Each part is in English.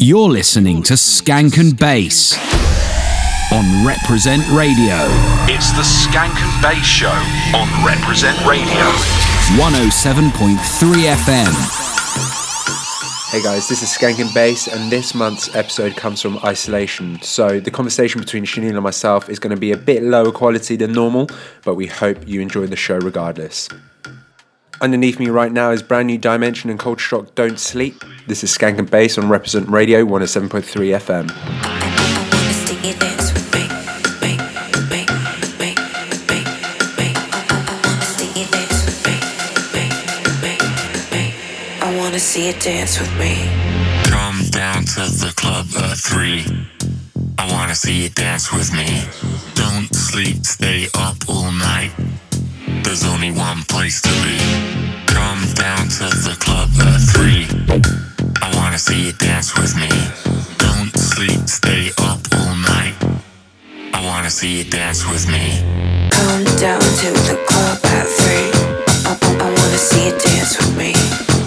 You're listening to Skank and Bass on Reprezent Radio. It's the Skank and Bass Show on Reprezent Radio. 107.3 FM. Hey guys, this is Skank and Bass, and this month's episode comes from isolation. So the conversation between Shaneil and myself is going to be a bit lower quality than normal, but we hope you enjoy the show regardless. Underneath me right now is brand new Dimension and Culture Shock Don't Sleep. This is Skank and Bass on Reprezent Radio 107.3 FM. I wanna see you dance with me. Come down to the club at three. I wanna see you dance with me. Don't sleep, stay up all night. There's only one place to be. Come down to the club at three. I wanna see you dance with me. Don't sleep, stay up all night. I wanna see you dance with me. Come down to the club at three. I, I, I wanna see you dance with me.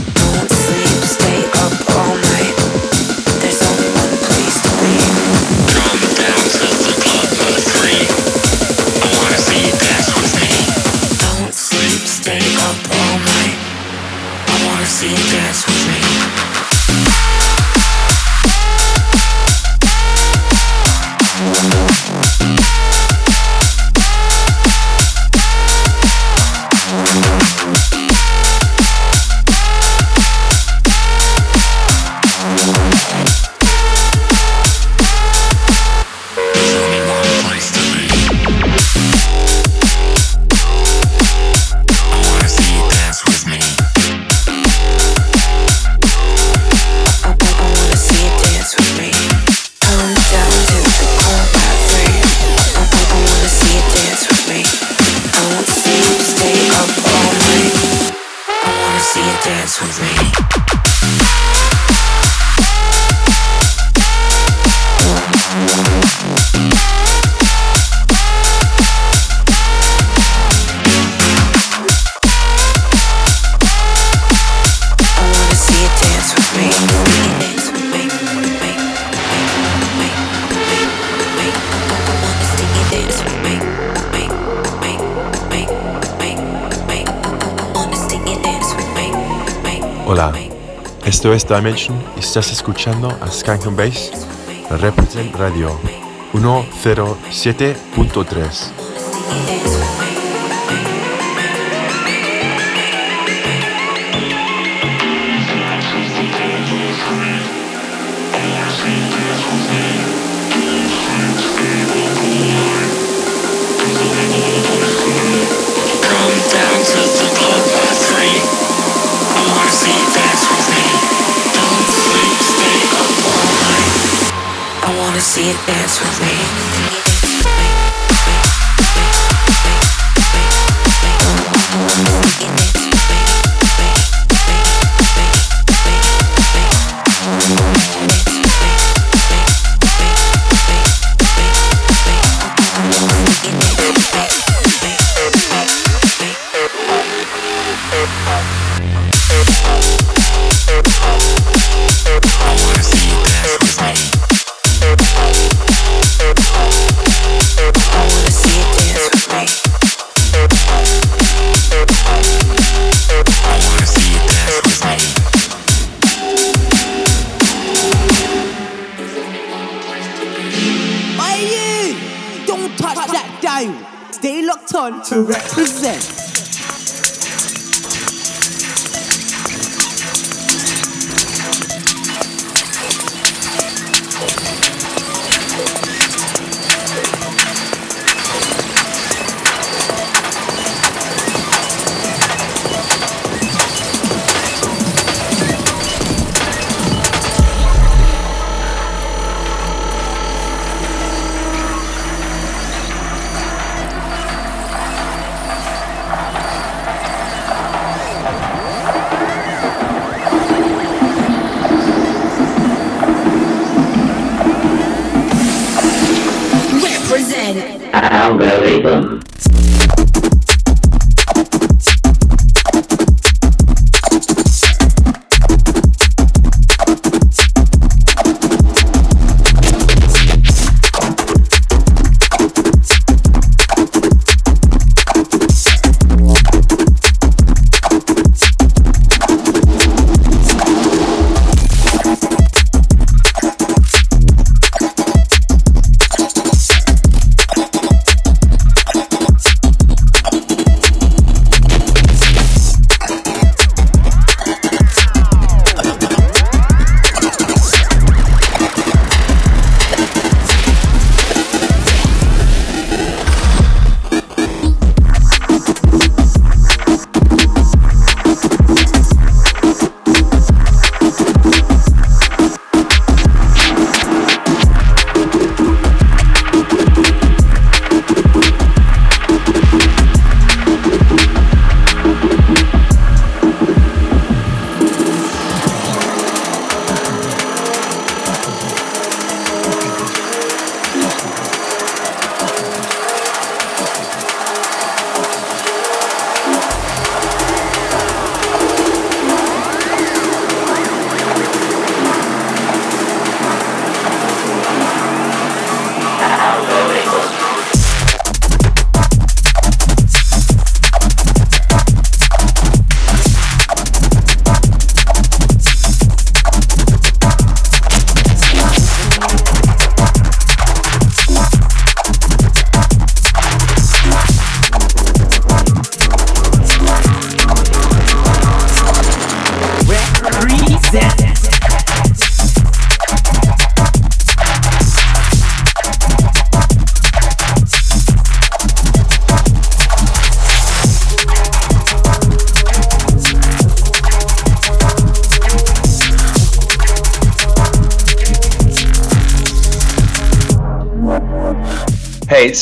Esto es Dimension y estás escuchando a Skank Bass, Represent Radio 107.3. see you dance with me. Locked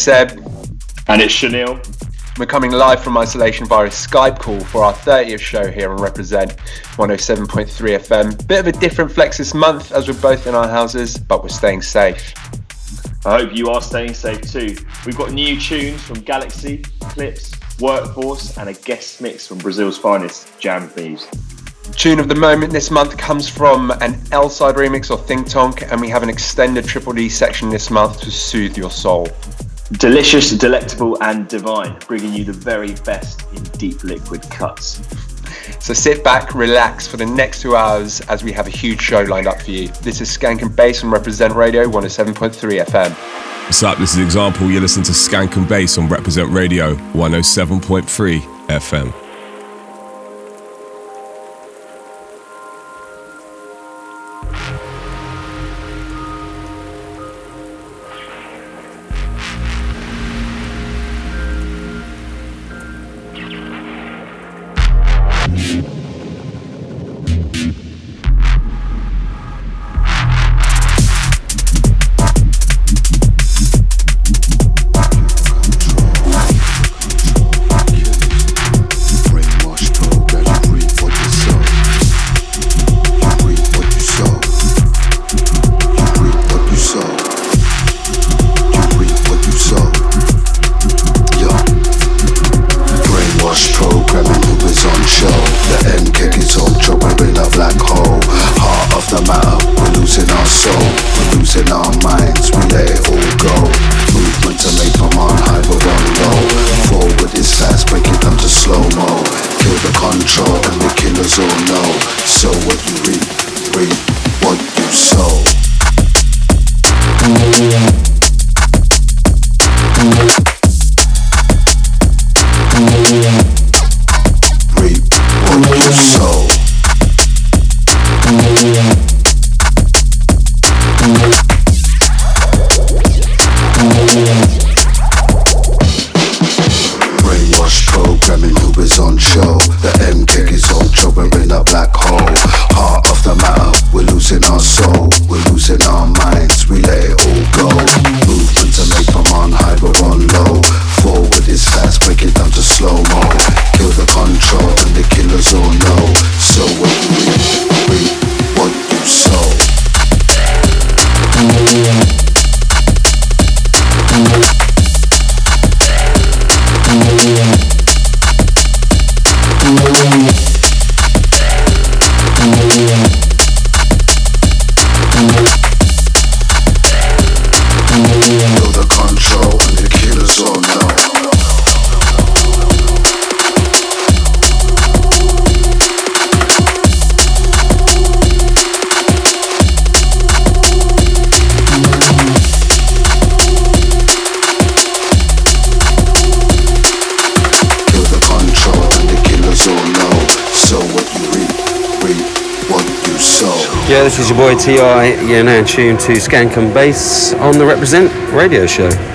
Seb. And it's Shaneil. We're coming live from isolation via a Skype call for our 30th show here on Reprezent 107.3 FM. Bit of a different flex this month as we're both in our houses, but we're staying safe. I hope you are staying safe too. We've got new tunes from GLXY, Clipz, Workforce, and a guest mix from Brazil's finest, Jam Thieves. Tune of the moment this month comes from an L-Side remix of Think Tonk, and we have an extended Triple D section this month to soothe your soul. Delicious, delectable, and divine, bringing you the very best in deep liquid cuts. So sit back, relax for the next two hours as we have a huge show lined up for you. This is Skank and Bass on Reprezent Radio 107.3 FM. What's up? This is Example. You're listening to Skank and Bass on Reprezent Radio 107.3 FM. Boy T.I. You're now tuned to Skank and Bass on the Reprezent radio show.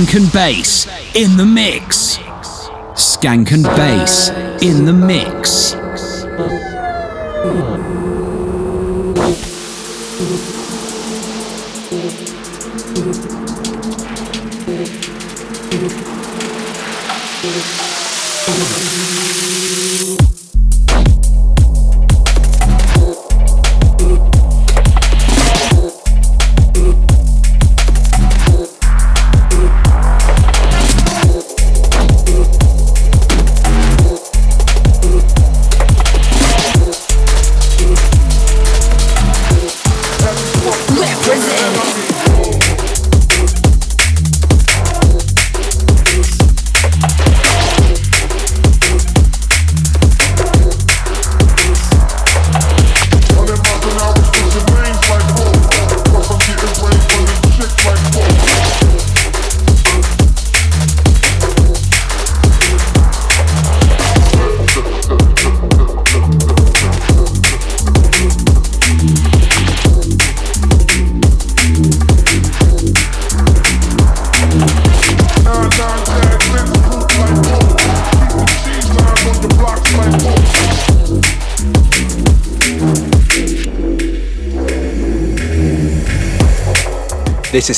Skank and Bass in the mix. Skank and Bass in the mix.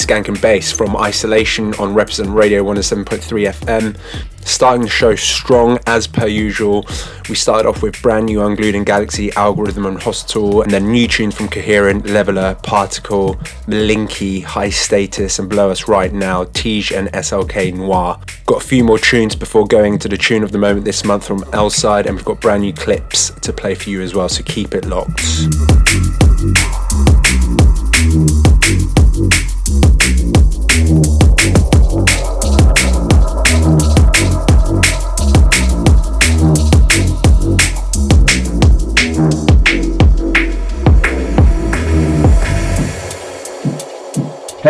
Skank and Bass from Isolation on Reprezent Radio 107.3 FM. Starting the show strong as per usual. We started off with brand new Unglued and GLXY, Algorithm and Hospital, and then new tunes from Koherent, Levela, Particle, Melinki, High Status, and Blow Us Right Now, Teej and SLK Noire. Got a few more tunes before going to the tune of the moment this month from L-Side, and we've got brand new Clipz to play for you as well, so keep it locked.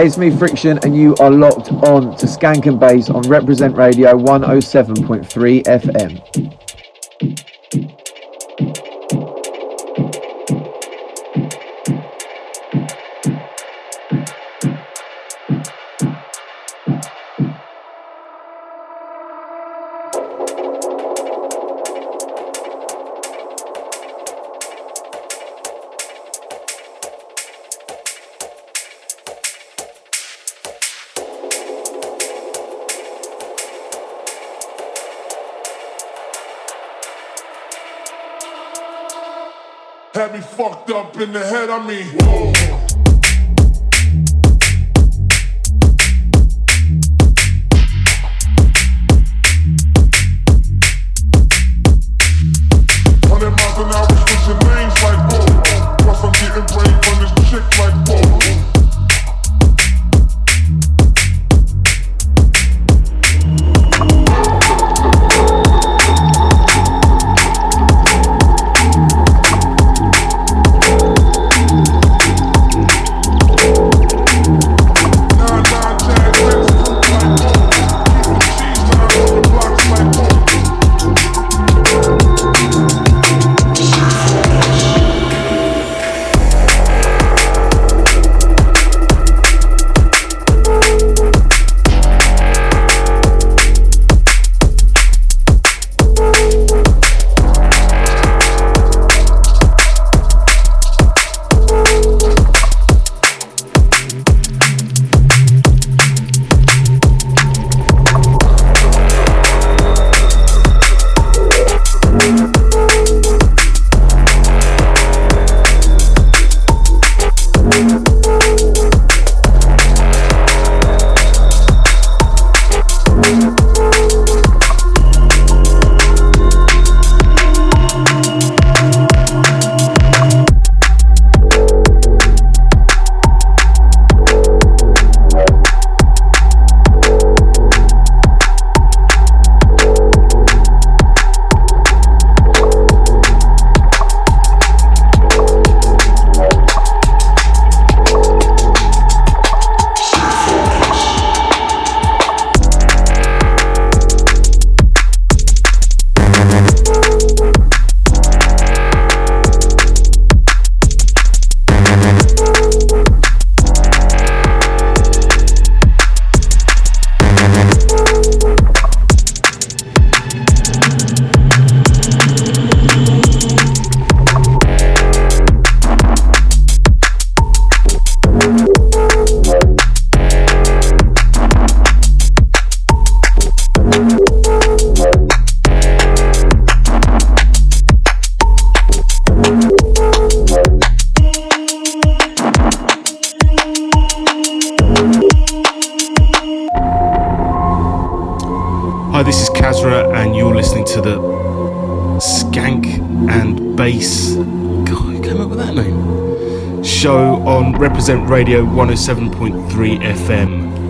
It's me, Friction, and you are locked on to Skank and Bass on Reprezent Radio 107.3 FM. had me fucked up in the head. I mean, whoa. 107.3 FM.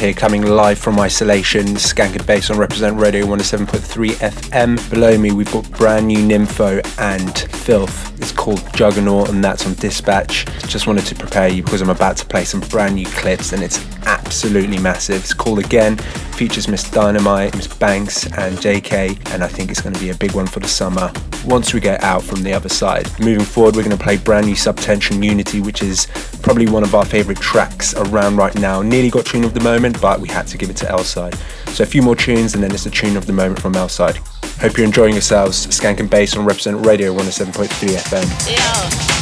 Here, coming live from isolation. Skank and Bass on Reprezent Radio 107.3 FM. Below me, we've got brand new Nymfo and Phith. It's called Juggernaut, and that's on Dispatch. Just wanted to prepare you because I'm about to play some brand new Clipz, and it's absolutely massive. It's called Again, features Ms Dynamite, Miss Banks, and JK, and I think it's going to be a big one for the summer once we get out from the other side. Moving forward, we're going to play brand new Subtension Unity, which is probably one of our favorite tracks around right now. Nearly got tune of the moment, but we had to give it to L-Side. So a few more tunes, and then it's a tune of the moment from L-Side. Hope you're enjoying yourselves. Skank and Bass on Reprezent Radio 107.3 FM. Yo,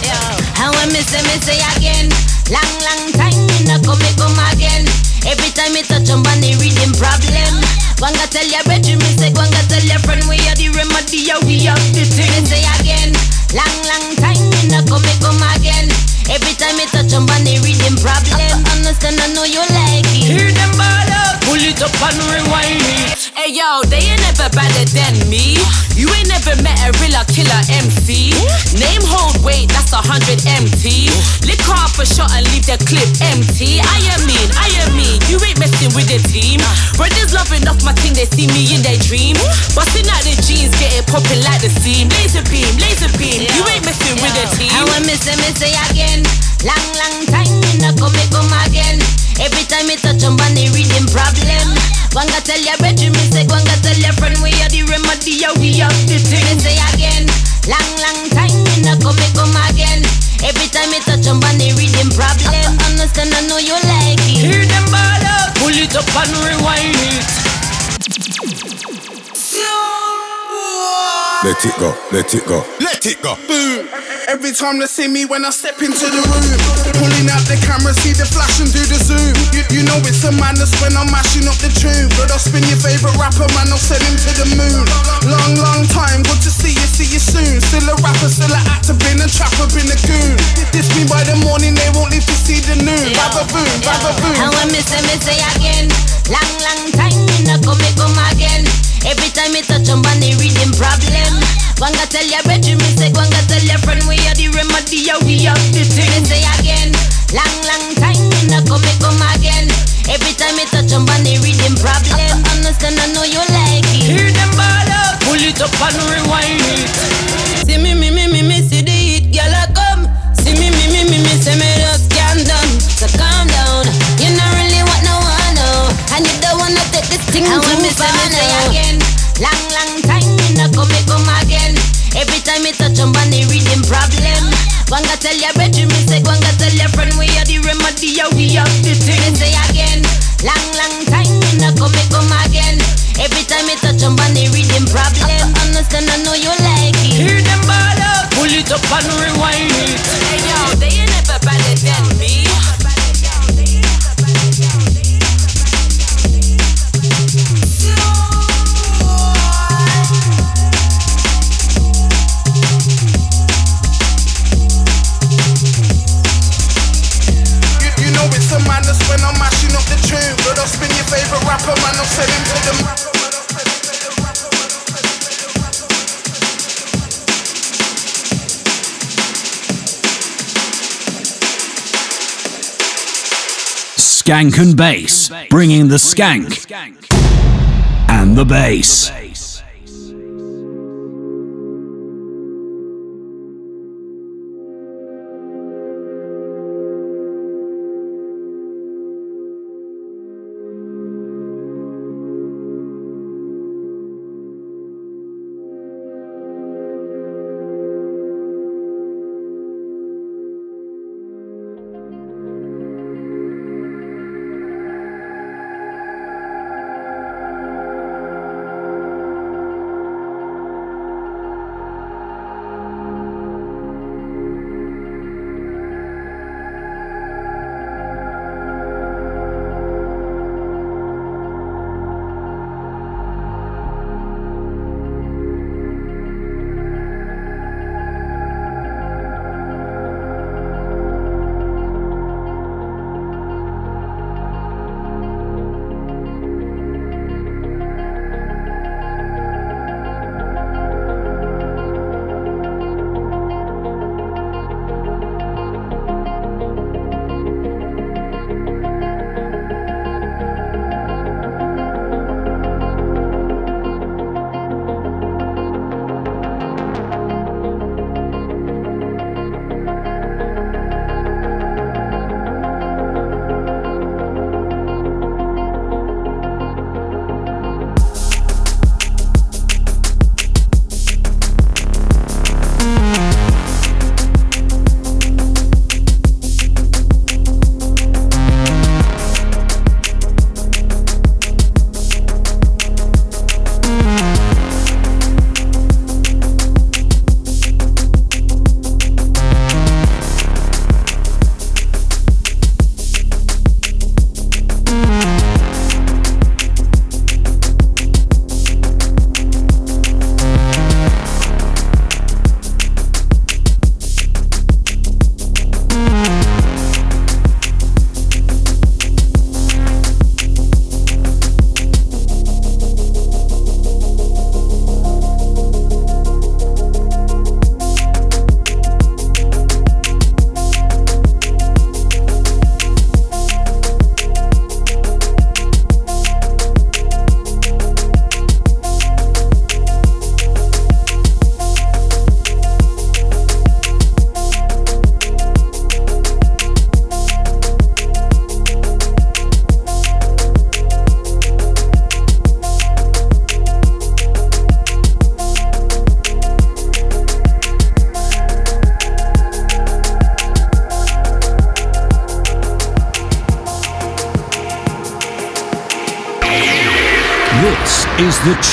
yo. How I miss it, miss it again. Long, long time, you know, come, me come again. Every time me touch on body reading problem. Wanga tell your bedroom, me say, Wanga tell your friend, we are the remedy, yeah, we have the thing. Me say again. Long, long time, you know, come, me come again. Every time me touch on body reading problem. I understand, I know you like it. Hear them ball up, pull it up and rewind it. Hey yo, they ain't never better than me. You ain't never met a real killer MC. Name hold weight, that's a hundred MT. Lick off a shot and leave the clip empty. I am mean, I am mean. You ain't messing with the team. Brothers loving off my thing, they see me in their dream. Busting out the jeans, get it popping like the steam. Laser beam, laser beam. You ain't messing with the team. I want miss it, miss again. Long, long time, you know, come, me come again. Every time me touch on body reading problem. Wanga tell your bedroom, me say, Wanga tell your friend, we are the remedy, yeah, we have the thing. Me say again, long, long time, you know, come, me come again. Every time me touch on body reading problem. Understand, I know you like it. Hear them ball up, pull it up and rewind it. Let it go, let it go. Let it go. Boom. Every time they see me when I step into the room, pulling out the camera, see the flash and do the zoom. You, you know it's a madness when I'm mashing up the tune. But I'll spin your favorite rapper, man, I'll send him to the moon. Long, long time, good to see you, see you soon. Still a rapper, still a actor, been a trapper, been a goon. This me by the morning, they won't live to see the noon. Rabba boom, rabba boom. I want miss it, miss it again. Long, long time, you know, come, me come again. Every time me touch on body reading problem. Wanga tell your bedroom, me say, Wanga tell your friend, we are the remedy, yeah, we have the thing. Me say again, long, long time, you know, come, me come again. Every time me touch on body reading problem. I understand, I know you like it. Hear them ball up, pull it up and rewind it. See me, me, me, me, me, see the hit, girl, I come. See me, me, me, me, me, say me just calm down. So calm down. You not really want no one, no. And you don't wanna take this thing And too when me far, say say again. Long, long you come, me come again. Every time me touch on body reading problem. Wanga tell your bedroom, me say, Wanga tell your friend, we are the remedy, yeah, we have the thing. Me say again, long, long time, you know, come, me come again. Every time me touch on body reading problem. Understand, I know you like it. Hear them ball up, pull it up and rewind it. Hey yo, they ain't never Skank and Bass, bringing the skank and the bass.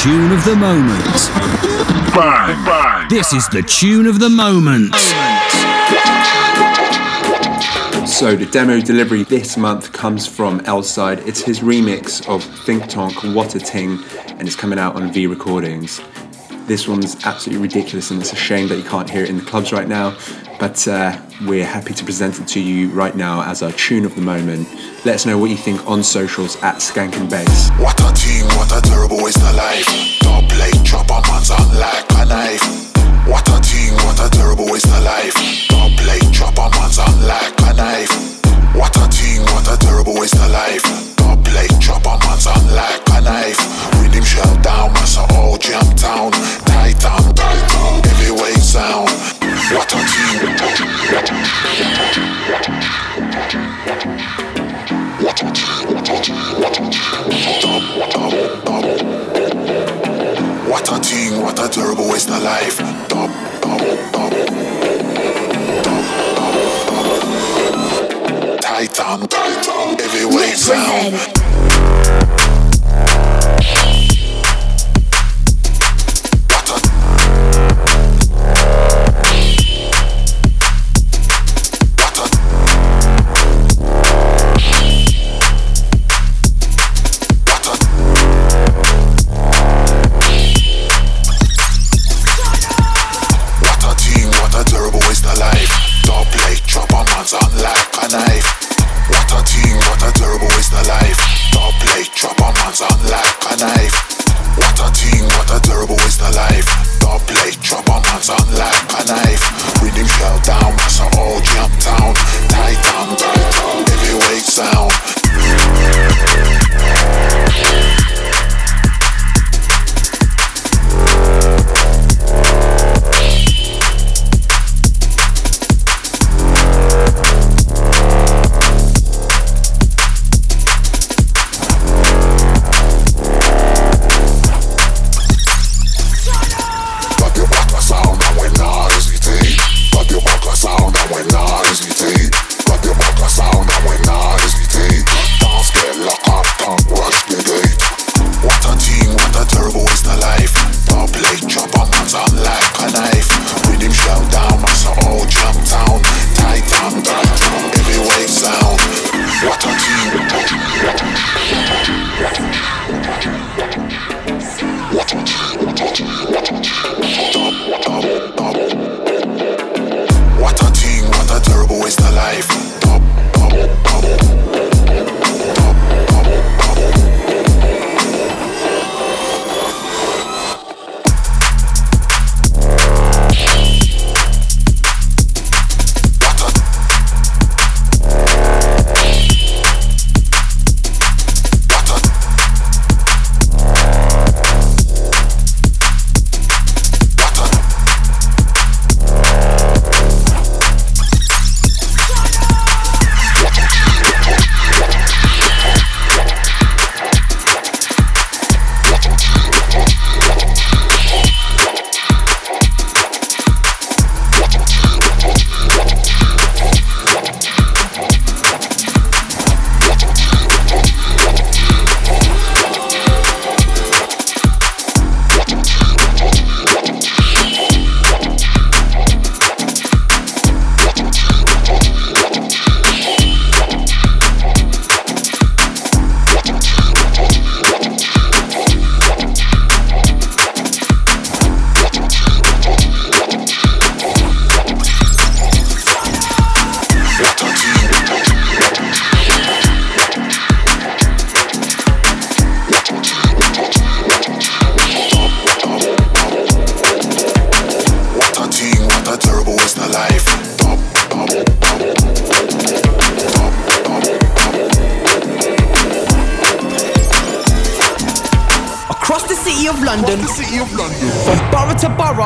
Tune of the moment. Bang, bang. This is the tune of the moment. So the demo delivery this month comes from L-Side. It's his remix of Think Tonk What a Ting and it's coming out on V Recordings. This one's absolutely ridiculous and it's a shame that you can't hear it in the clubs right now. But uh, we're happy to present it to you right now as our tune of the moment. Let us know what you think on socials at Skank and Bass. What a team, what a terrible waste of life. Top plate, chop a man's on like a knife. What a team, what a terrible waste of life. Top plate, chop a man's on like a knife. What a team, what a terrible waste of life. Top plate, chop a man's on like a knife. Rhythm shell down, mass a old jam town. Tight down, heavyweight sound. Top. Titan, heavyweight sound.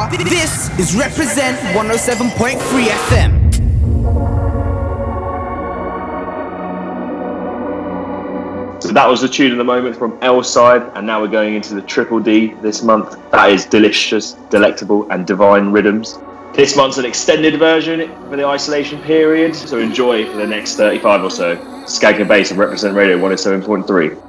This is Reprezent 107.3 FM. So that was the tune of the moment from L-Side, and now we're going into the triple D this month. That is delicious, delectable, and divine rhythms. This month's an extended version for the isolation period, so enjoy for the next 35 or so. And Bass and Reprezent Radio 107.3.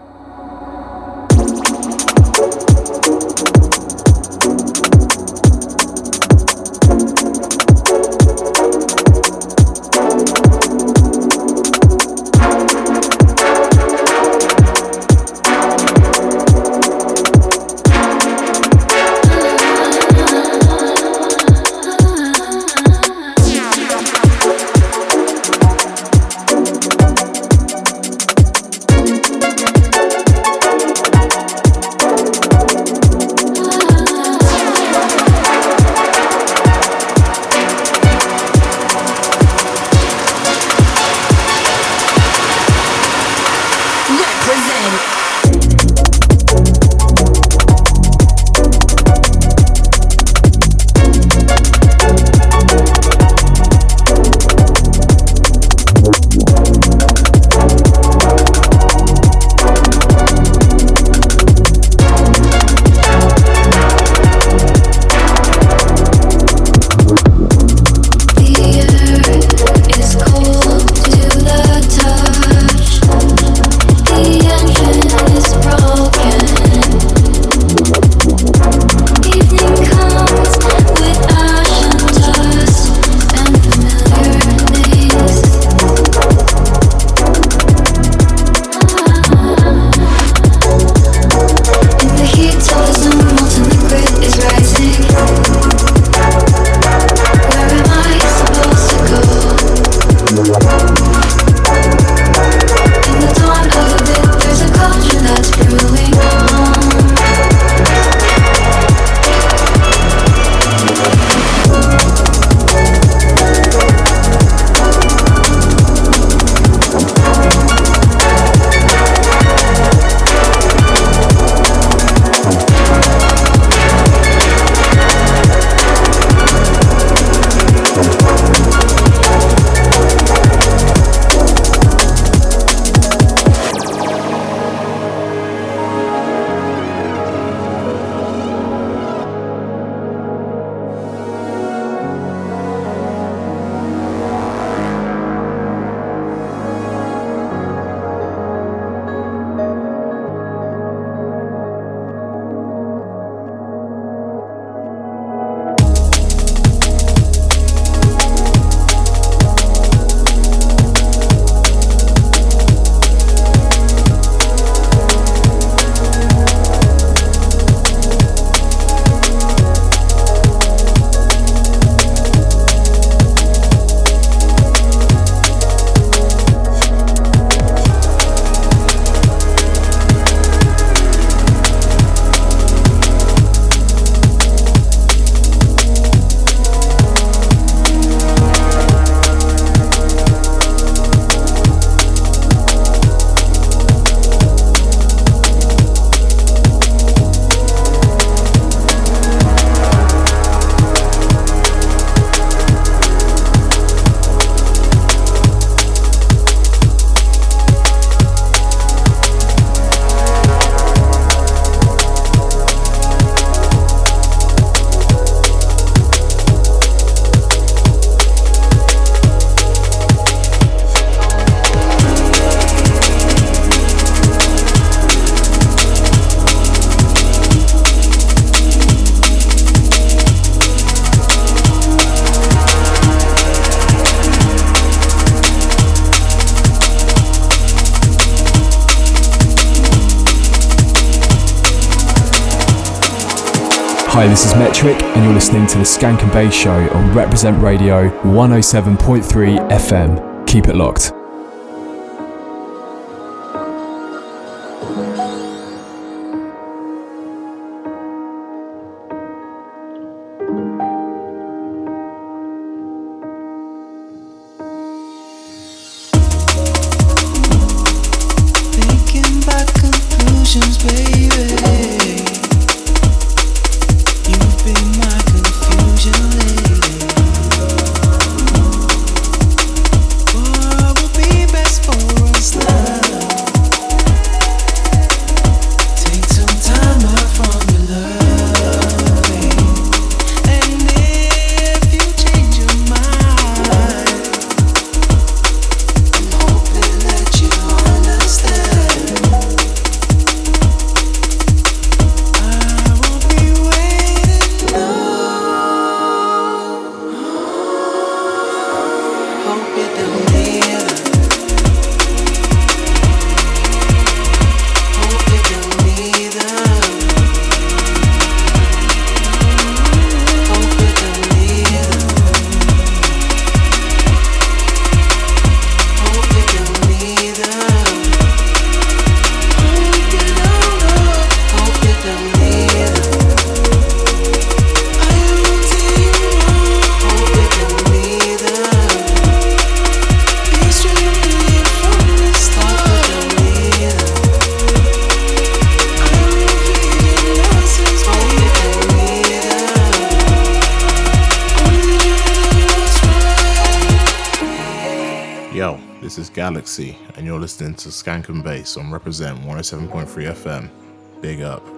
Hi, this is Metric, and you're listening to the Skank and Bass Show on Reprezent Radio 107.3 FM. Keep it locked. And you're listening to Skank and Bass on Reprezent 107.3 FM. Big up.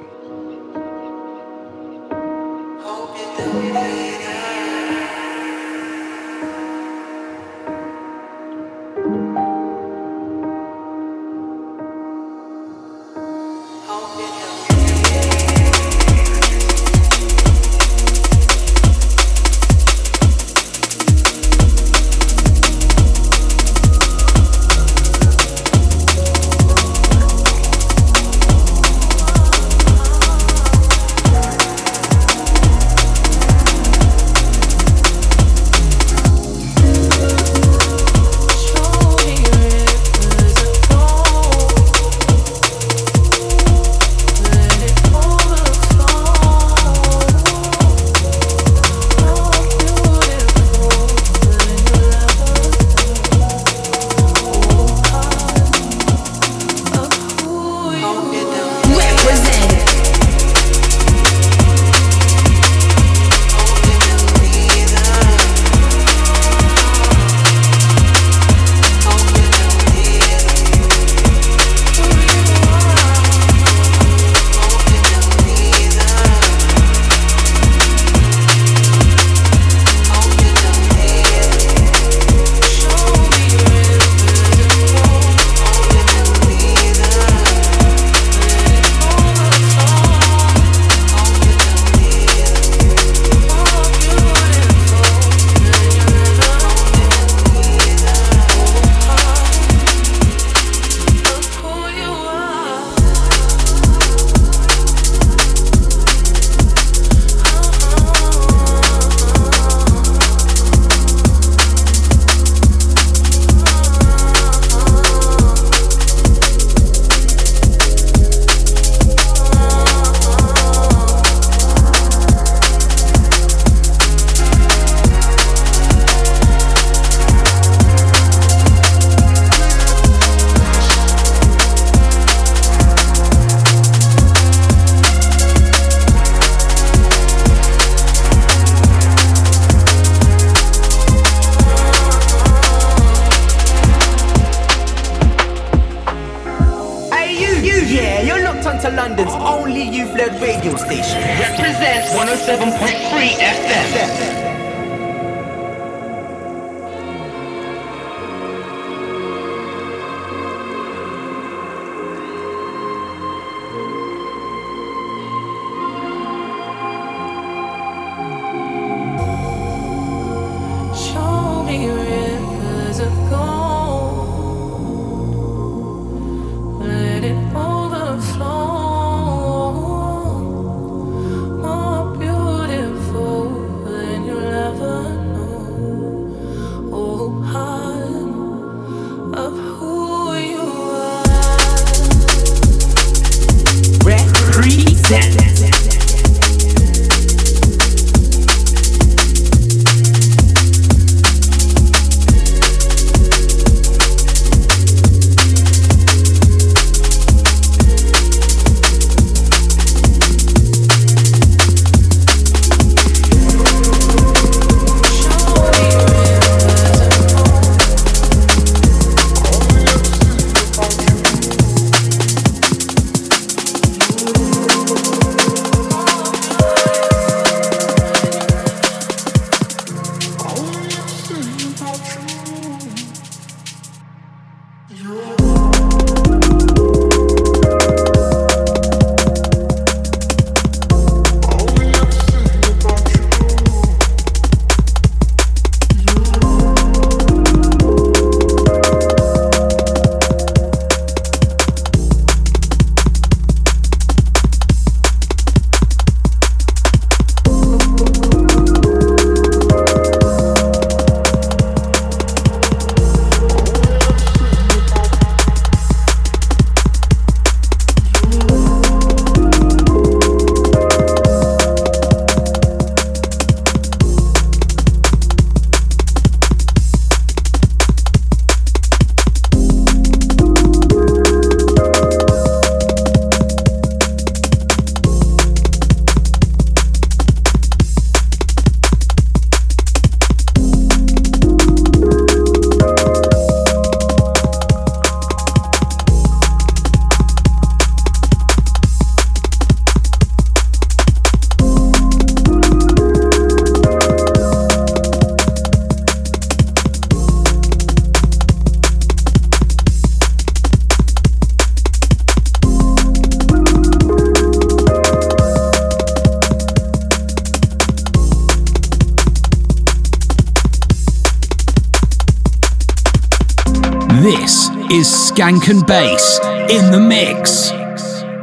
Skank and Bass in the mix.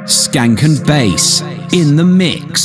Skank and Bass in the mix.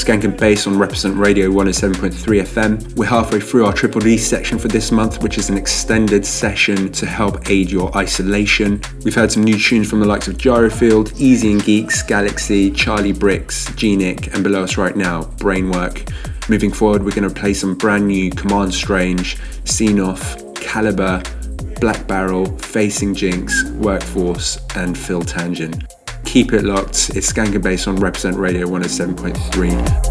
Skank and Bass on Reprezent Radio 107.3 FM. We're halfway through our Triple D section for this month, which is an extended session to help aid your isolation. We've heard some new tunes from the likes of Gyrofield, Easy and Geeks, GLXY, Charli Brix, Genic, and below us right now, Brainwork. Moving forward, we're going to play some brand new Command Strange, Off, Calibre, Black Barrel, Facing Jinx, Workforce, and Phil Tangent. Keep it locked. It's Skank and Bass on Reprezent Radio 107.3.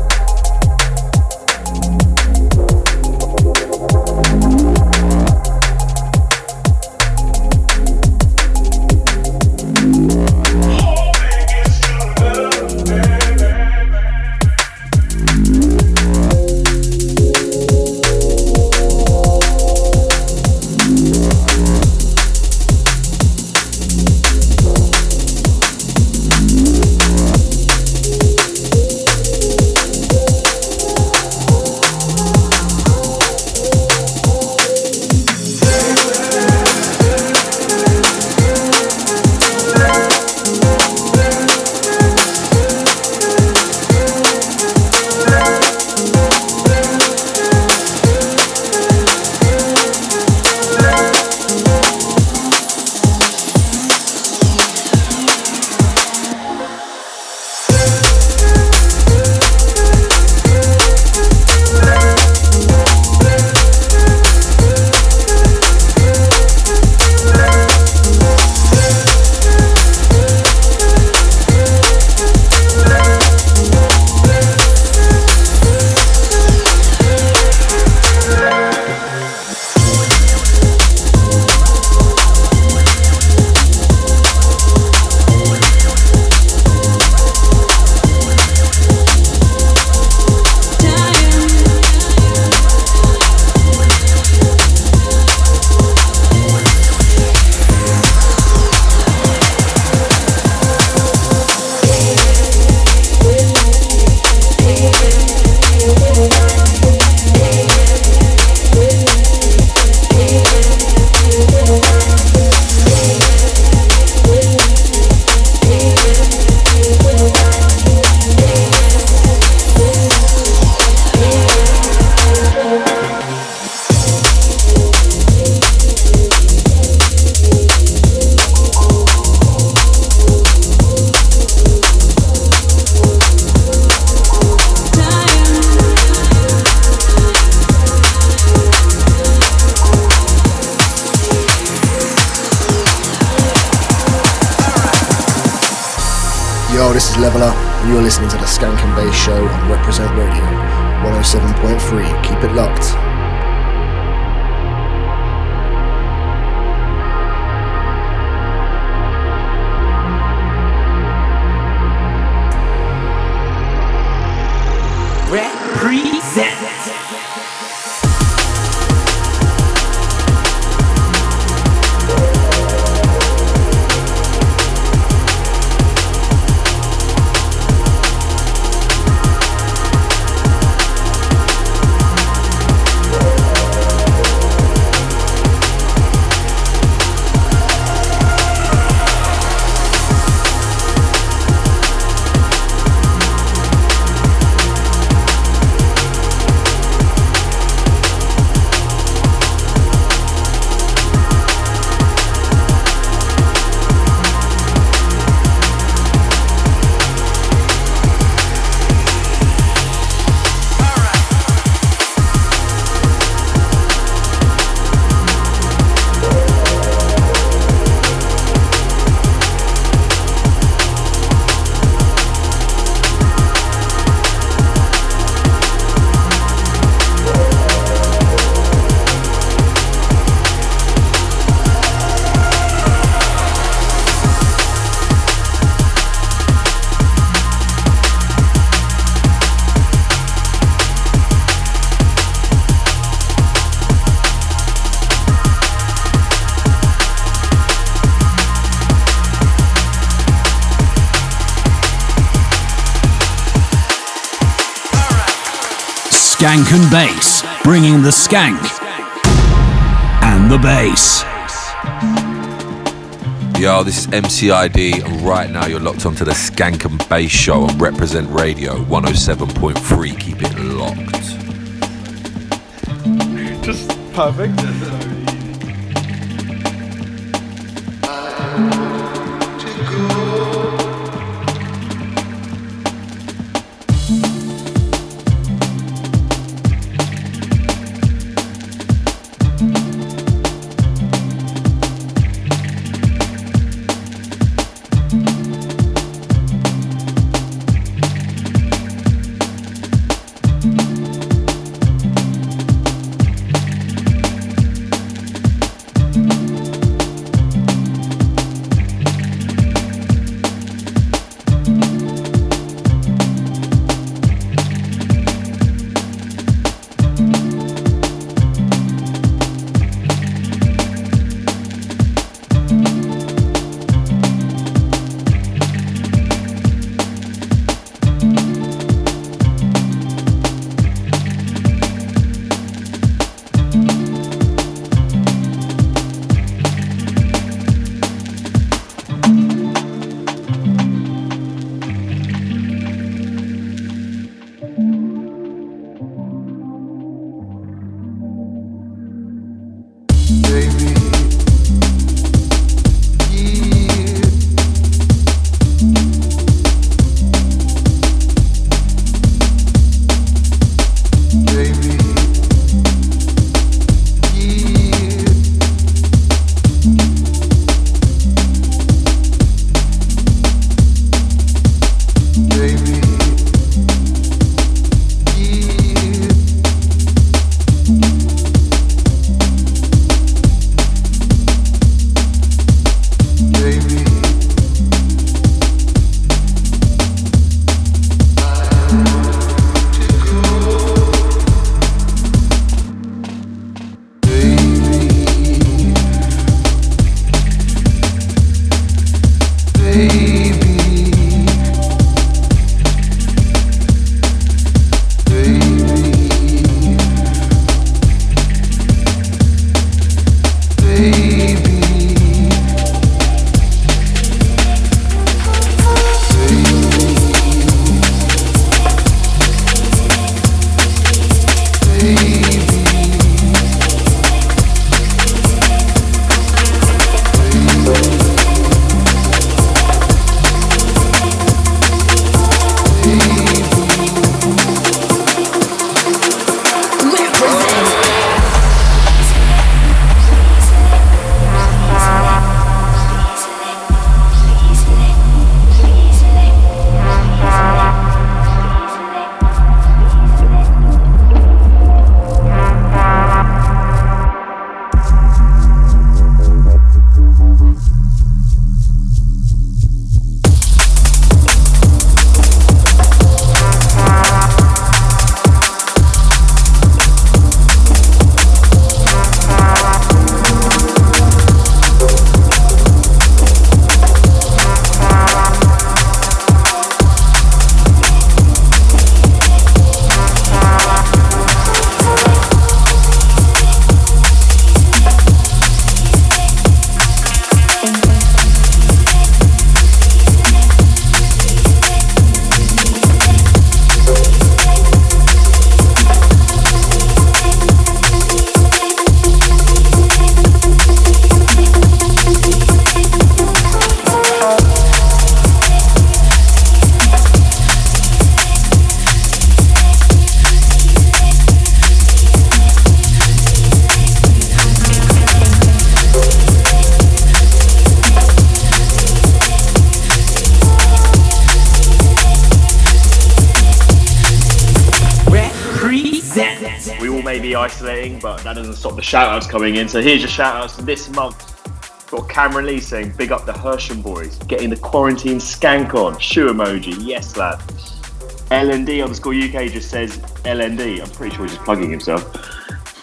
the skank and the bass. Yo, this is MCID, and right now you're locked onto the Skank and Bass Show on Reprezent Radio 107.3. Keep it locked. Just perfect. but that doesn't stop the shout outs coming in. So here's your shout outs for this month. Got Cameron Lee saying, big up the Hersham boys, getting the quarantine skank on. Shoe emoji, yes, lad. LND underscore UK just says LND. I'm pretty sure he's just plugging himself.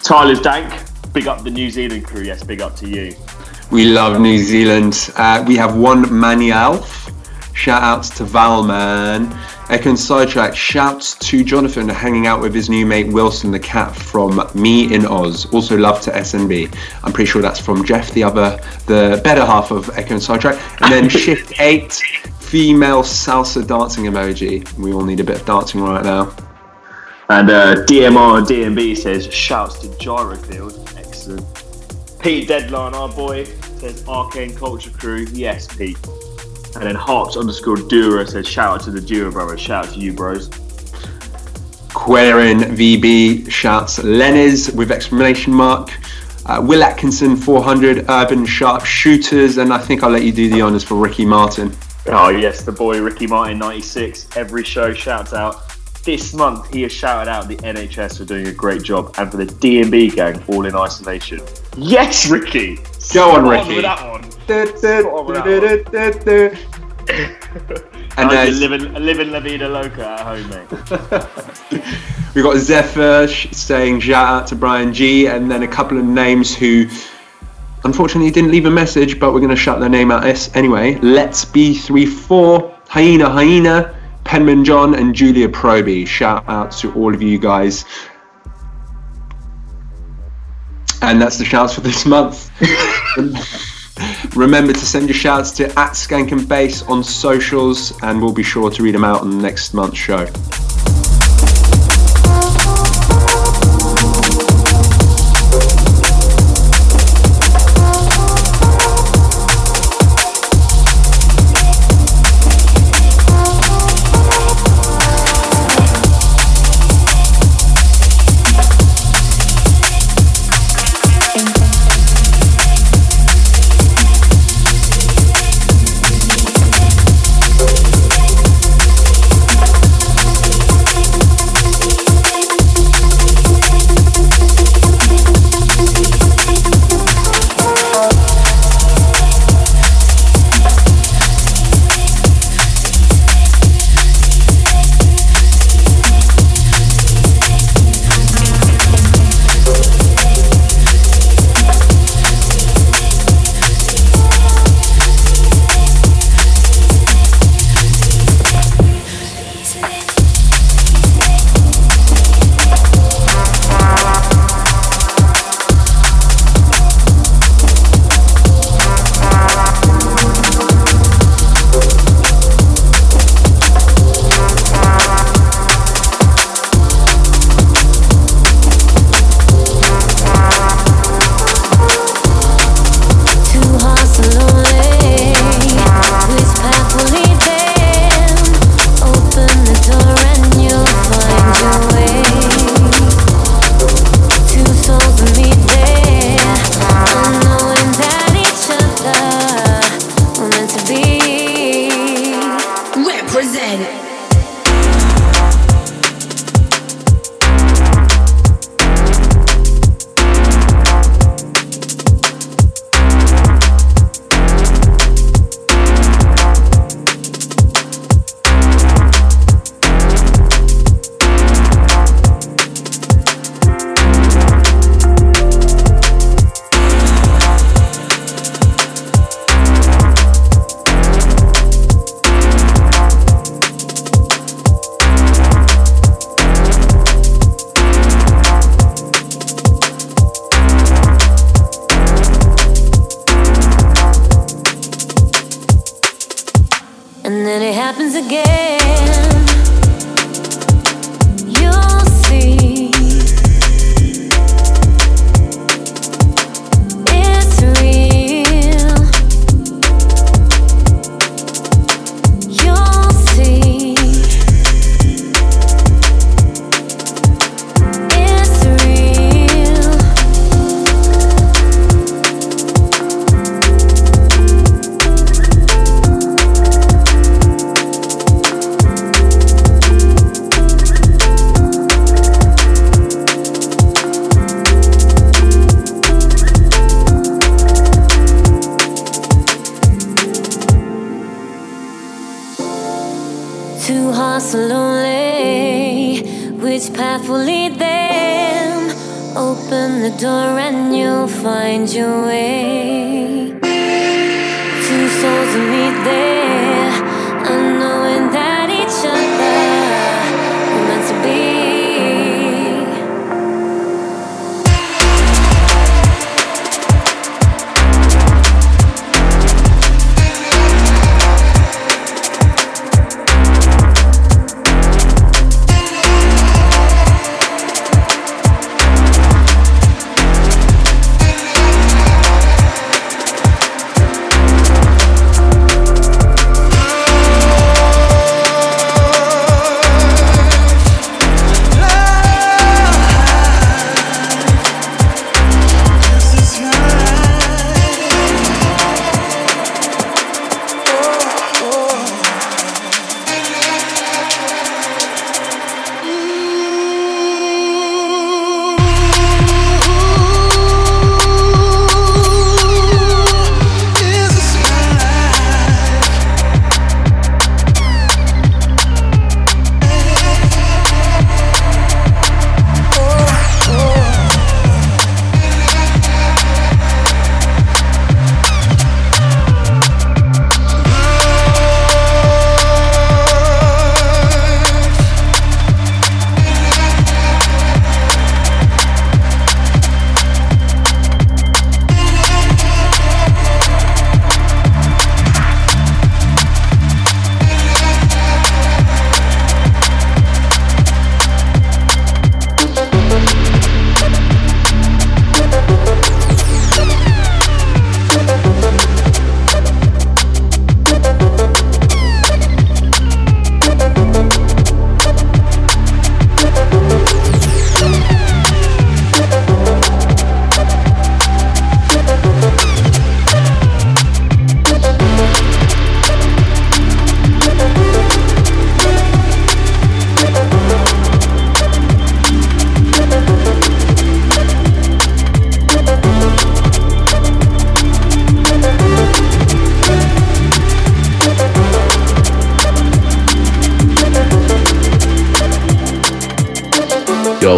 Tyler's Dank, big up the New Zealand crew. Yes, big up to you. We love New Zealand. Uh, we have one Manny Alf Shout outs to Valman. Echo and Sidetrack. Shouts to Jonathan hanging out with his new mate Wilson the cat from Me in Oz. Also love to SNB. I'm pretty sure that's from Jeff, the other, the better half of Echo and Sidetrack. And then Shift 8, female salsa dancing emoji. We all need a bit of dancing right now. And uh, DMR DMB says, shouts to Gyrofield. Excellent. Pete Deadline, our boy, says Arcane Culture Crew. Yes, Pete. And then Harps underscore Dura says, shout out to the Dura brothers. Shout out to you, bros. Querin VB shouts Lenniz with exclamation mark. Uh, Will Atkinson 400 Urban Sharp Shooters, and I think I'll let you do the honours for Ricky Martin. Oh, yes, the boy Ricky Martin 96. Every show shouts out. This month, he has shouted out the NHS for doing a great job and for the DMB gang, all in isolation. Yes, Ricky! Go on, Spot Ricky. with that one. And And there's- living, living La Vida Loca at home, mate. We've got Zephyr sh- saying shout out to Brian G, and then a couple of names who unfortunately didn't leave a message, but we're going to shout their name out es- anyway. Let's Be three four Hyena Hyena, Penman John, and Julia Proby. Shout out to all of you guys. And that's the shouts for this month. Remember to send your shouts to at Skank and Bass on socials, and we'll be sure to read them out on next month's show.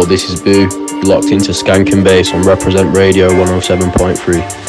This is Boo, locked into Skank and Bass on Reprezent Radio 107.3.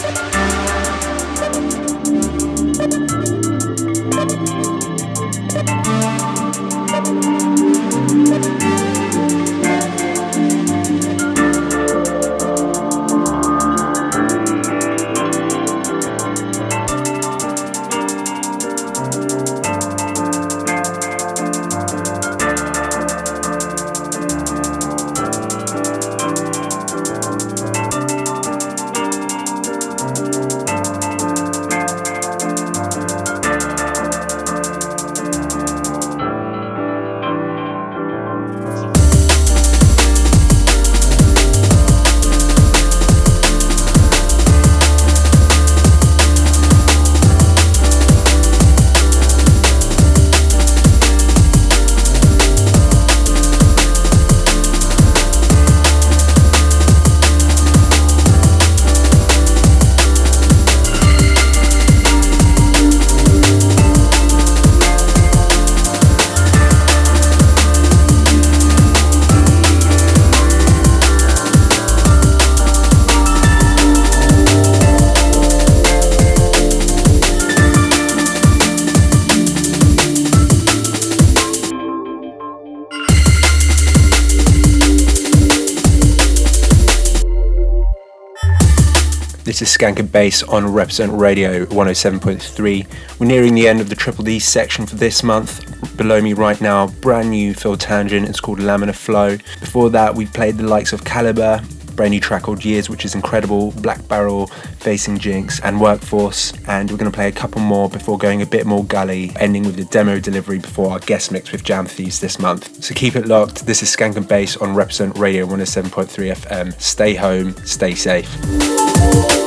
Skank and Bass on Reprezent Radio 107.3. We're nearing the end of the Triple D section for this month. Below me right now, brand new Phil Tangent. It's called Laminar Flow. Before that, we played the likes of Calibre, brand new track called Years, which is incredible, Black Barrel, Facing Jinx, and Workforce. And we're going to play a couple more before going a bit more gully, ending with the demo delivery before our guest mix with Jam Thieves this month. So keep it locked. This is Skank and Bass on Reprezent Radio 107.3 FM. Stay home, stay safe.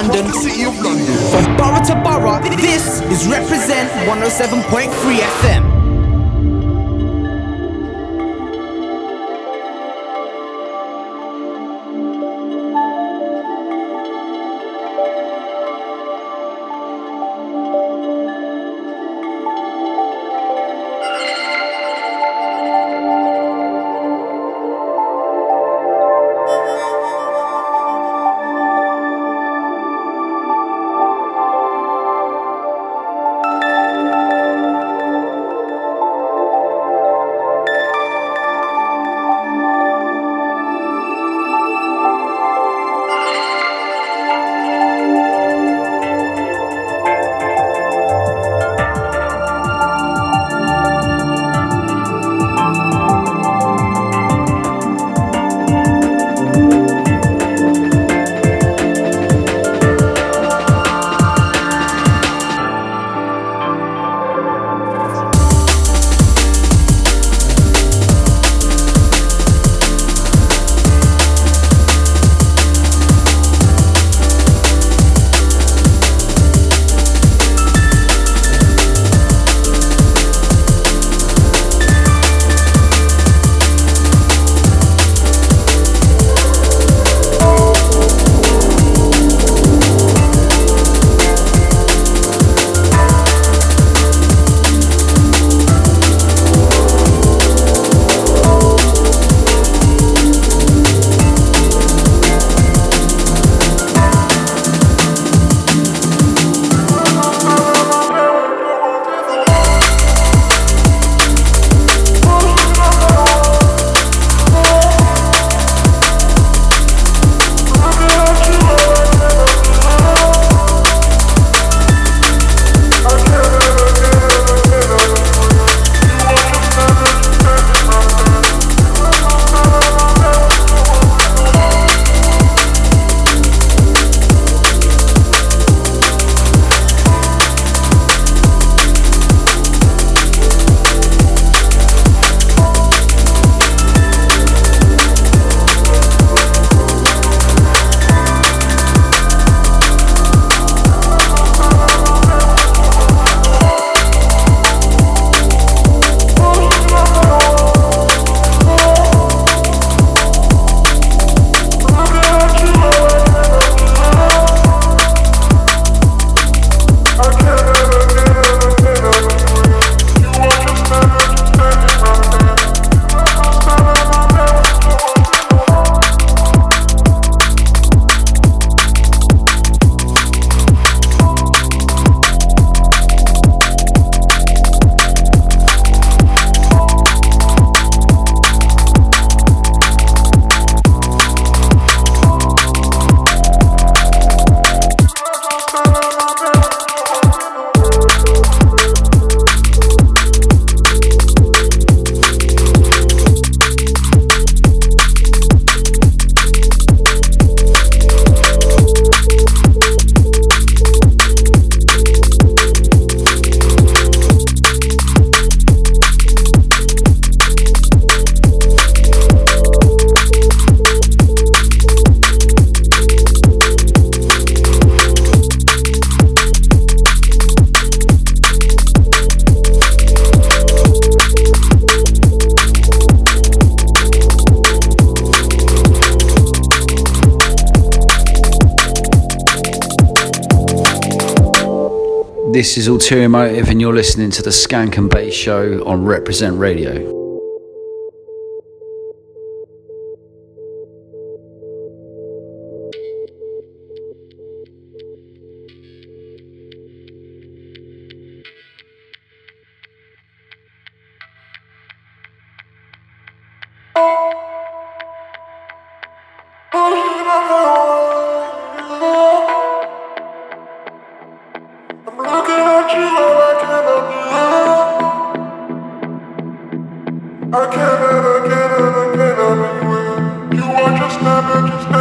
The city of London, from borough to borough, this is Reprezent 107.3 Ulterior Motive, and you're listening to the Skank and Bass Show on Reprezent Radio. just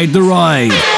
inside the ride.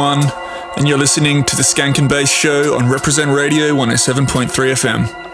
And you're listening to the Skank and Bass Show on Reprezent Radio 107.3 FM.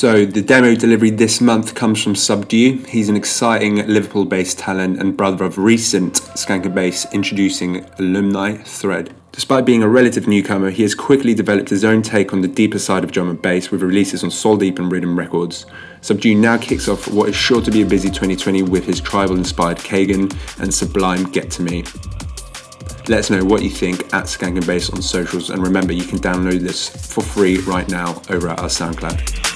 So, the demo delivery this month comes from Subdue. He's an exciting Liverpool based talent and brother of recent Skank and Bass introducing alumni Thread. Despite being a relative newcomer, he has quickly developed his own take on the deeper side of drum and bass with releases on Soul Deep and Rhythm Records. Subdue now kicks off what is sure to be a busy 2020 with his tribal inspired Khagan and Sublime Get to Me. Let us know what you think at Skank and Bass on socials, and remember you can download this for free right now over at our SoundCloud.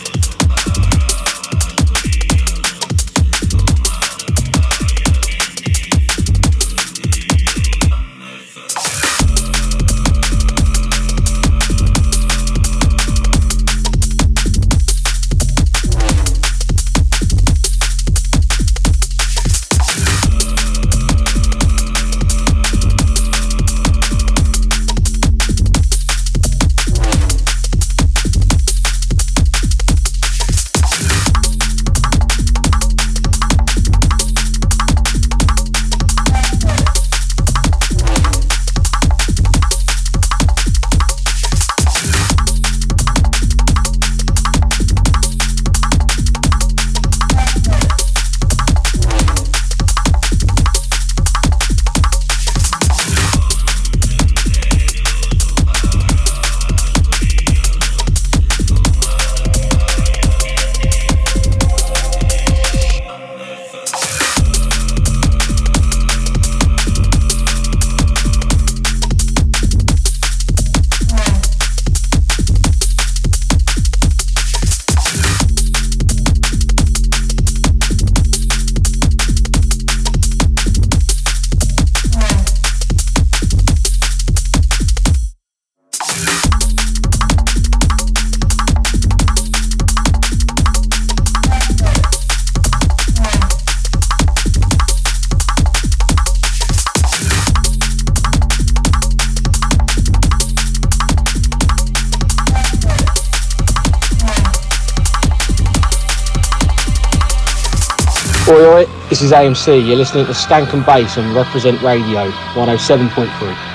This is AMC. You're listening to Skank and Bass on Reprezent Radio 107.3.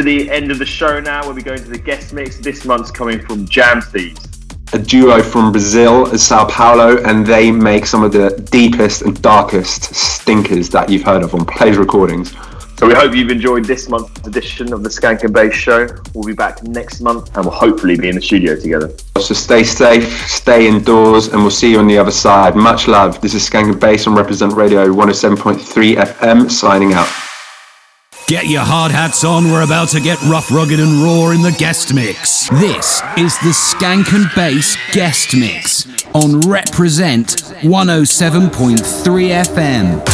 to the end of the show now. We'll be going to the guest mix. This month's coming from Jam Thieves. a duo from Brazil, Sao Paulo, and they make some of the deepest and darkest stinkers that you've heard of on Plays Recordings. So we hope you've enjoyed this month's edition of the Skank and Bass Show. We'll be back next month and we'll hopefully be in the studio together. So stay safe, stay indoors, and we'll see you on the other side. Much love. This is Skank and Bass on Reprezent Radio 107.3 FM, signing out. Get your hard hats on, we're about to get rough, rugged, and raw in the guest mix. This is the Skank and Bass guest mix on Reprezent 107.3 FM.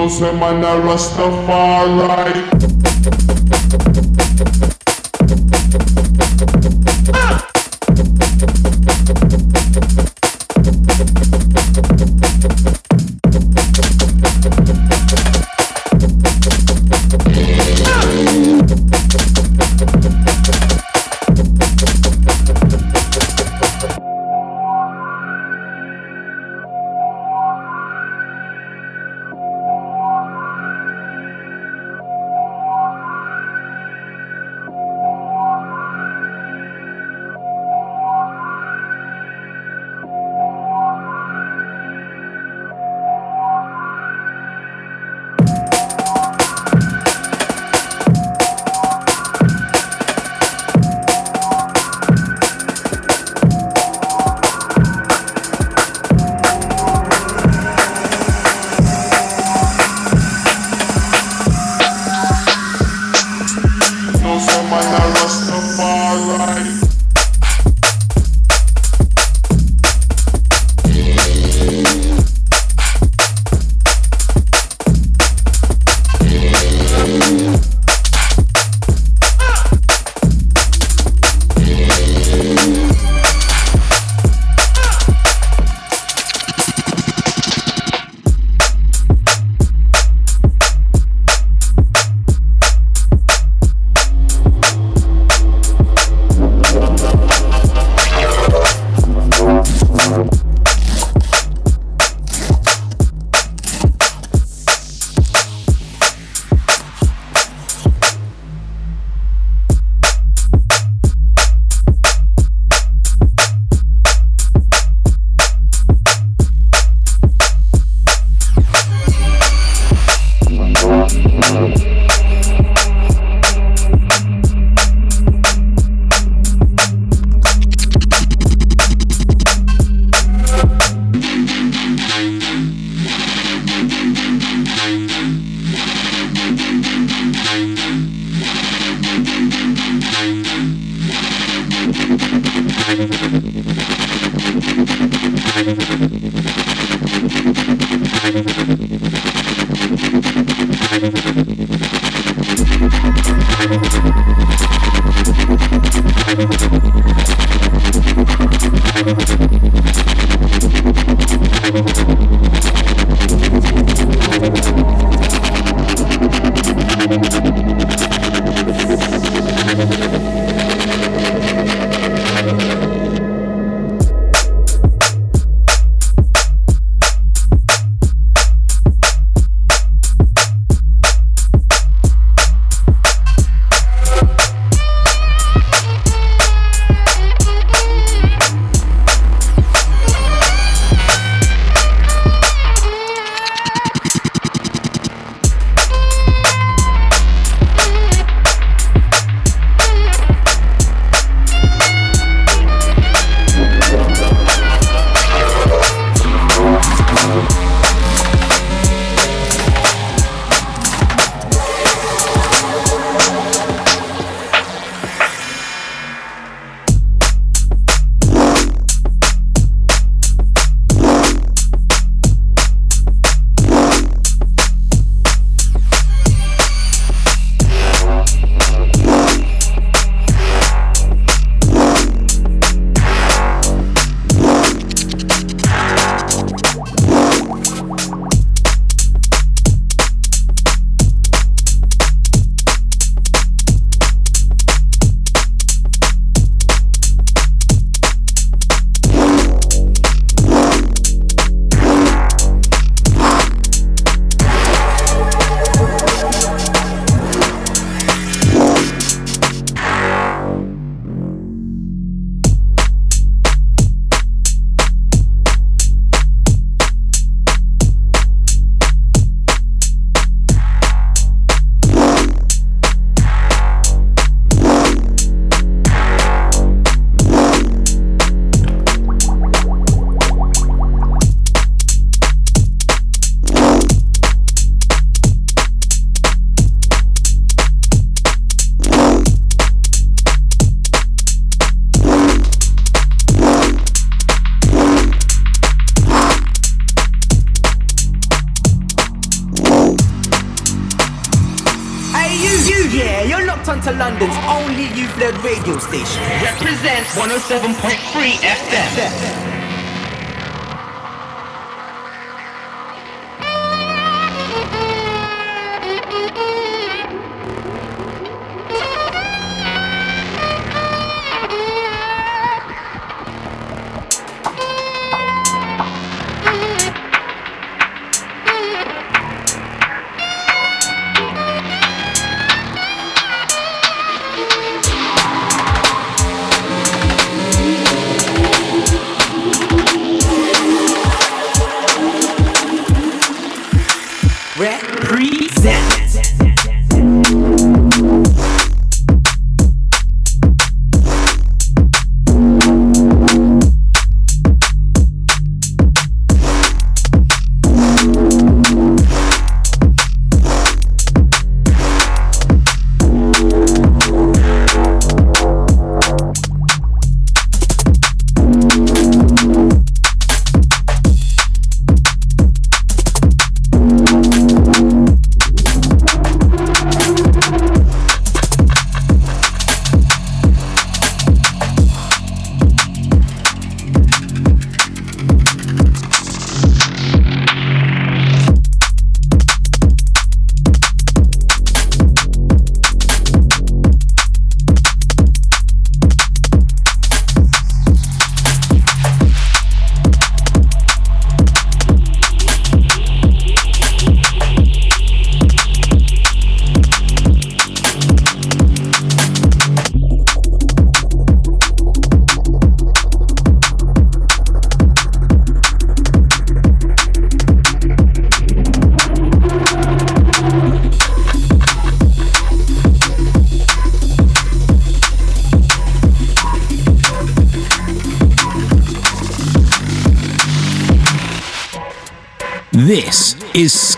No say man a Rastafari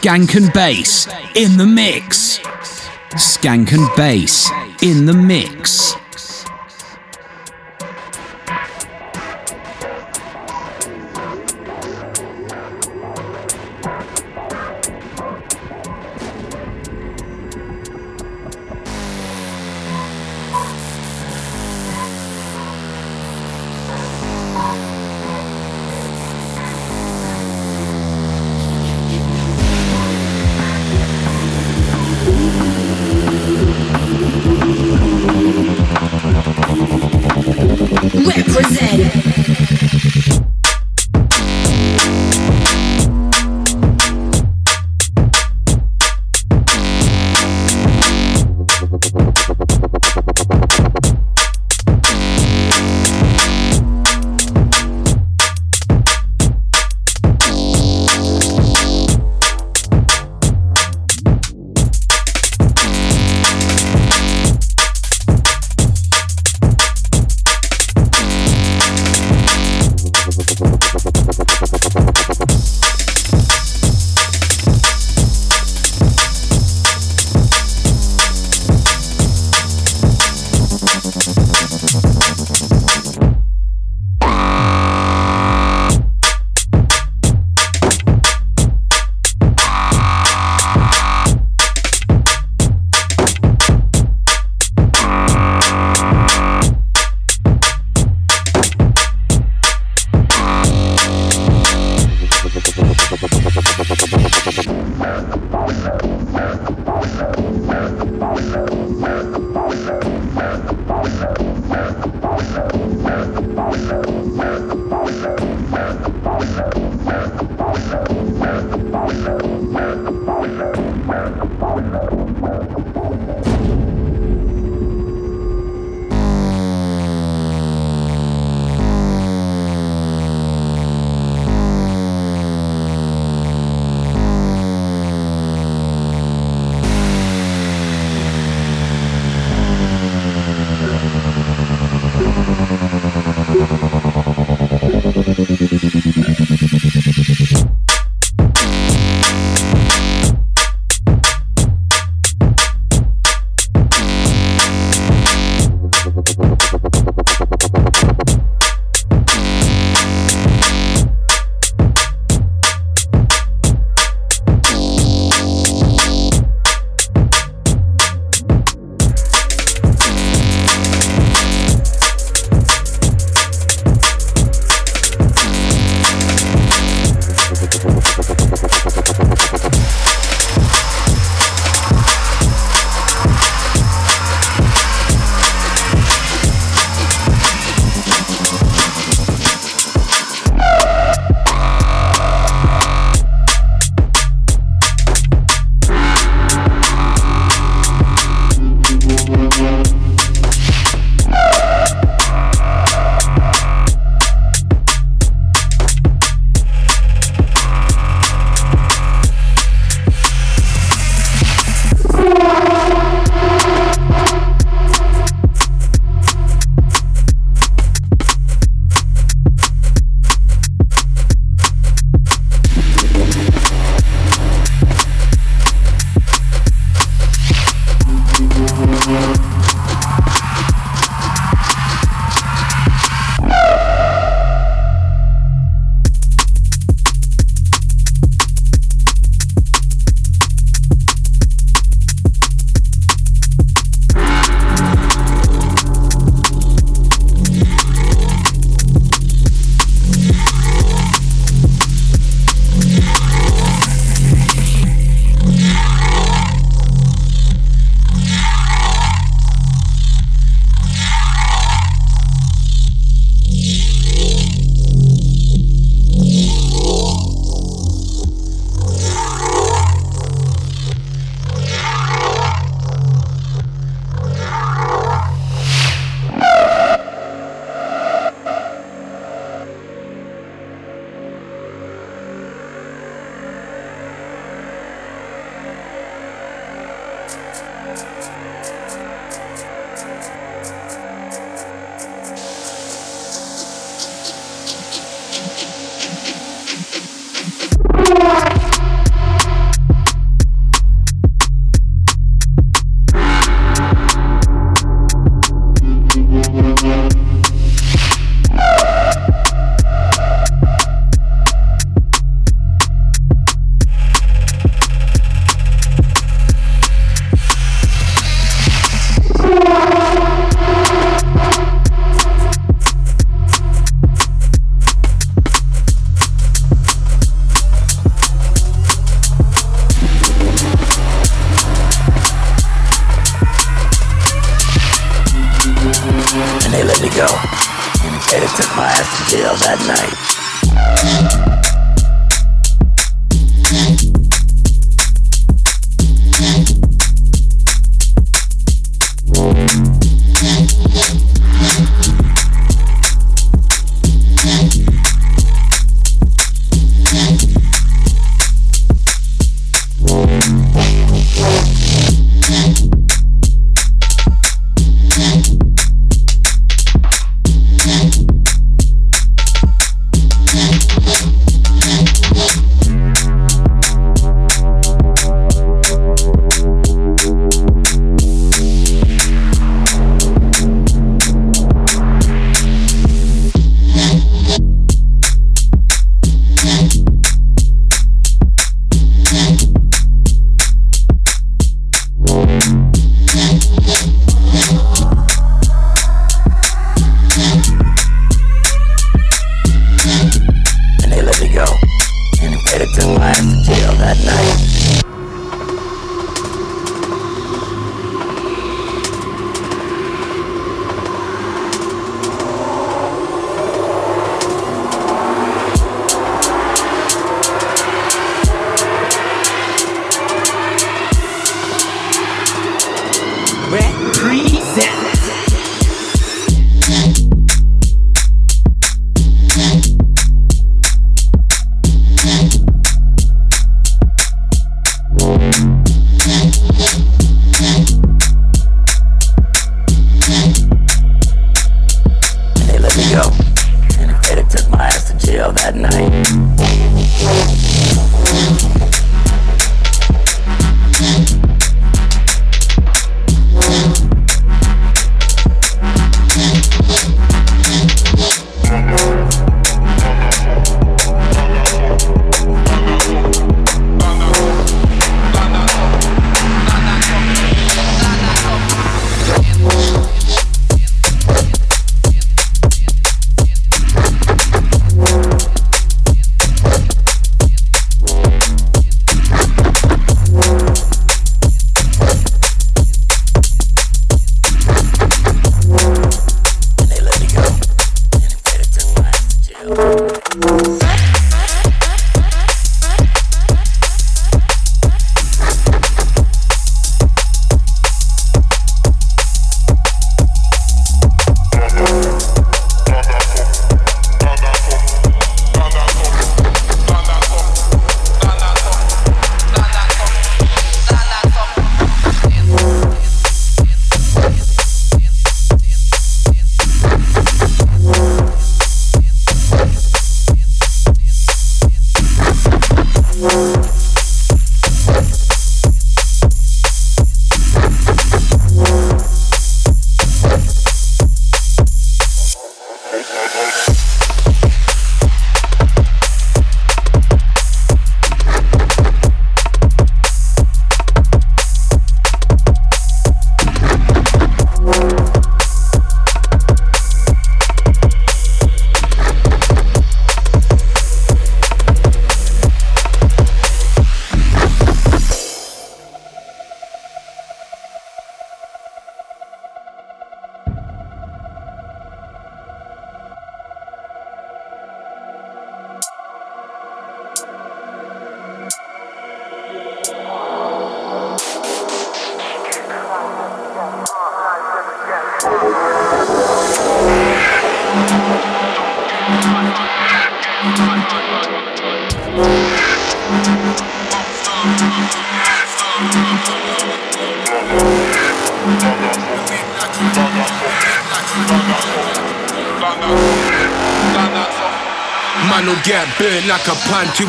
Skank and Bass in the mix. Skank and Bass in the mix.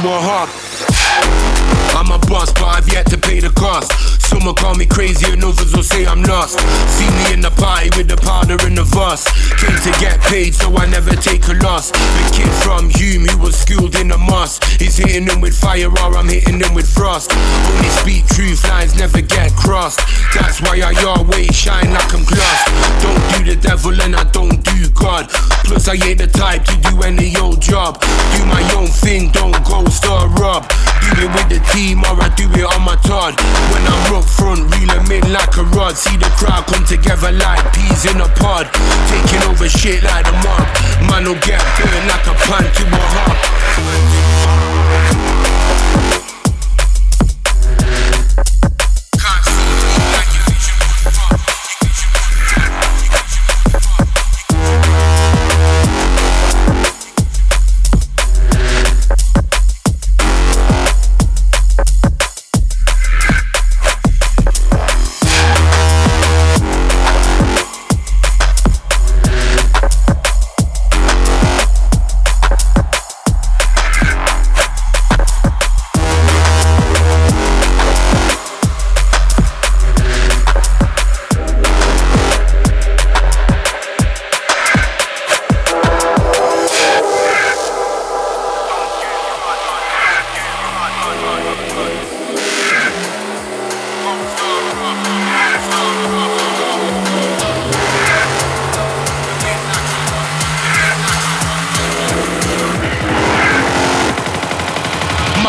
more want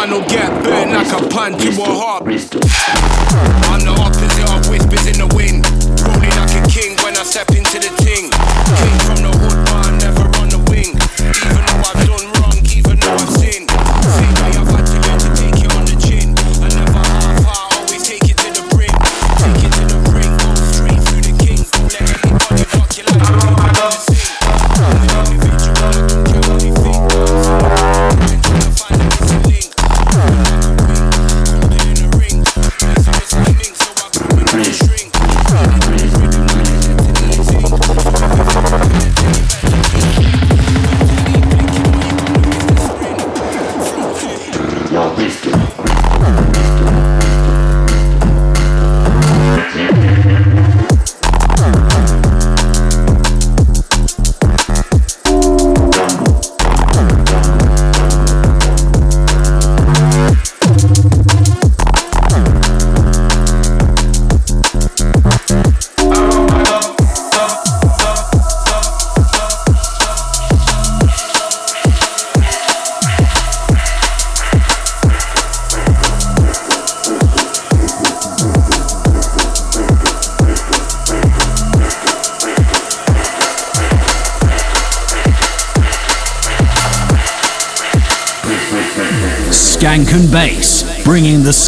mind get burned like a punch to a heart. I'm the opposite of whispers in the wind.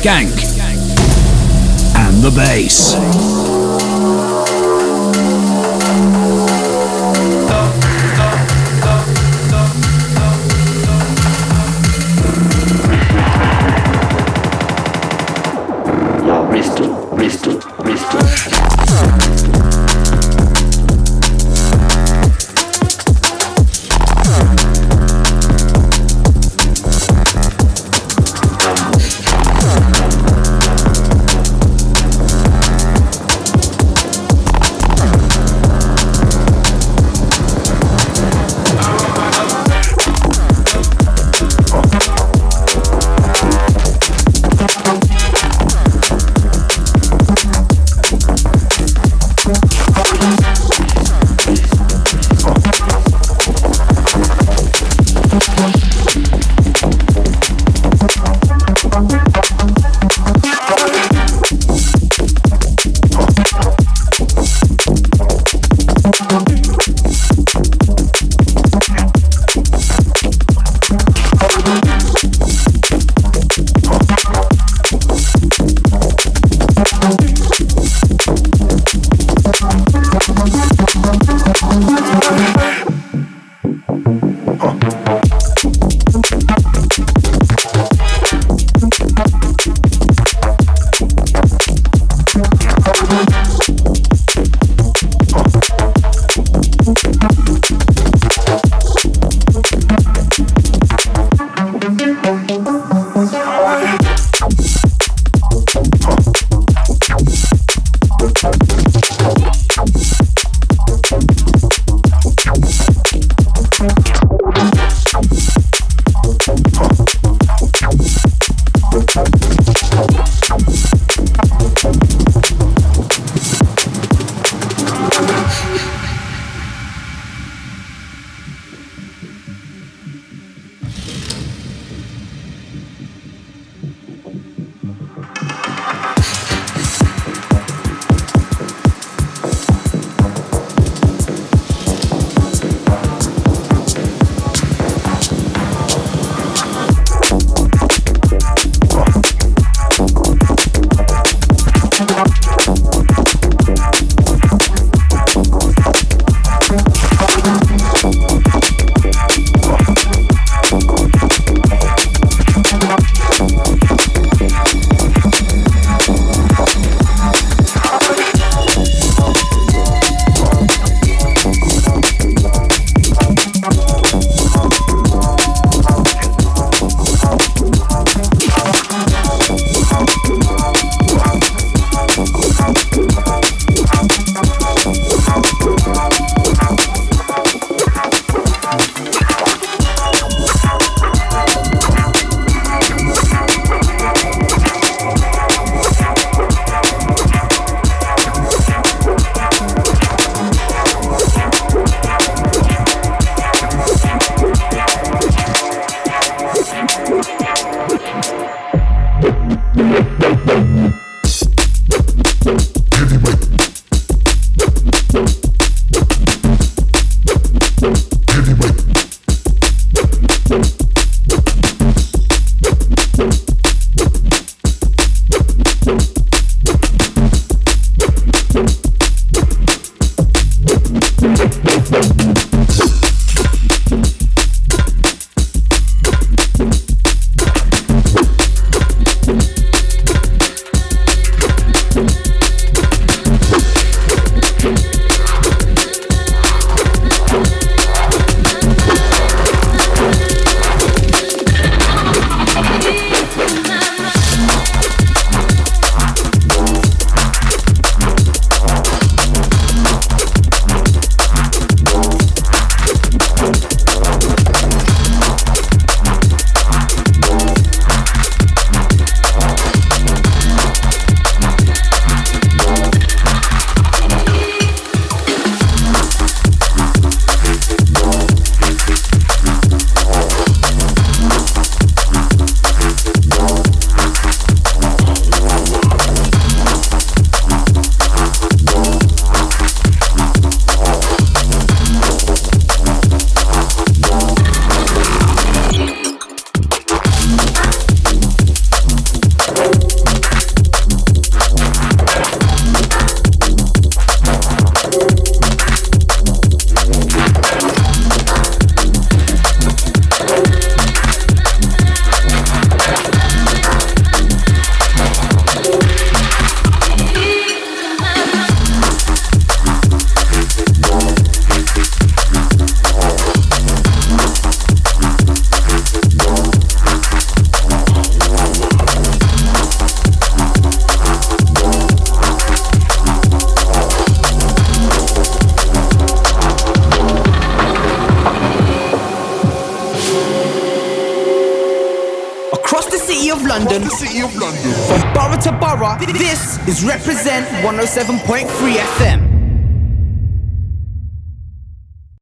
Skank and the bass.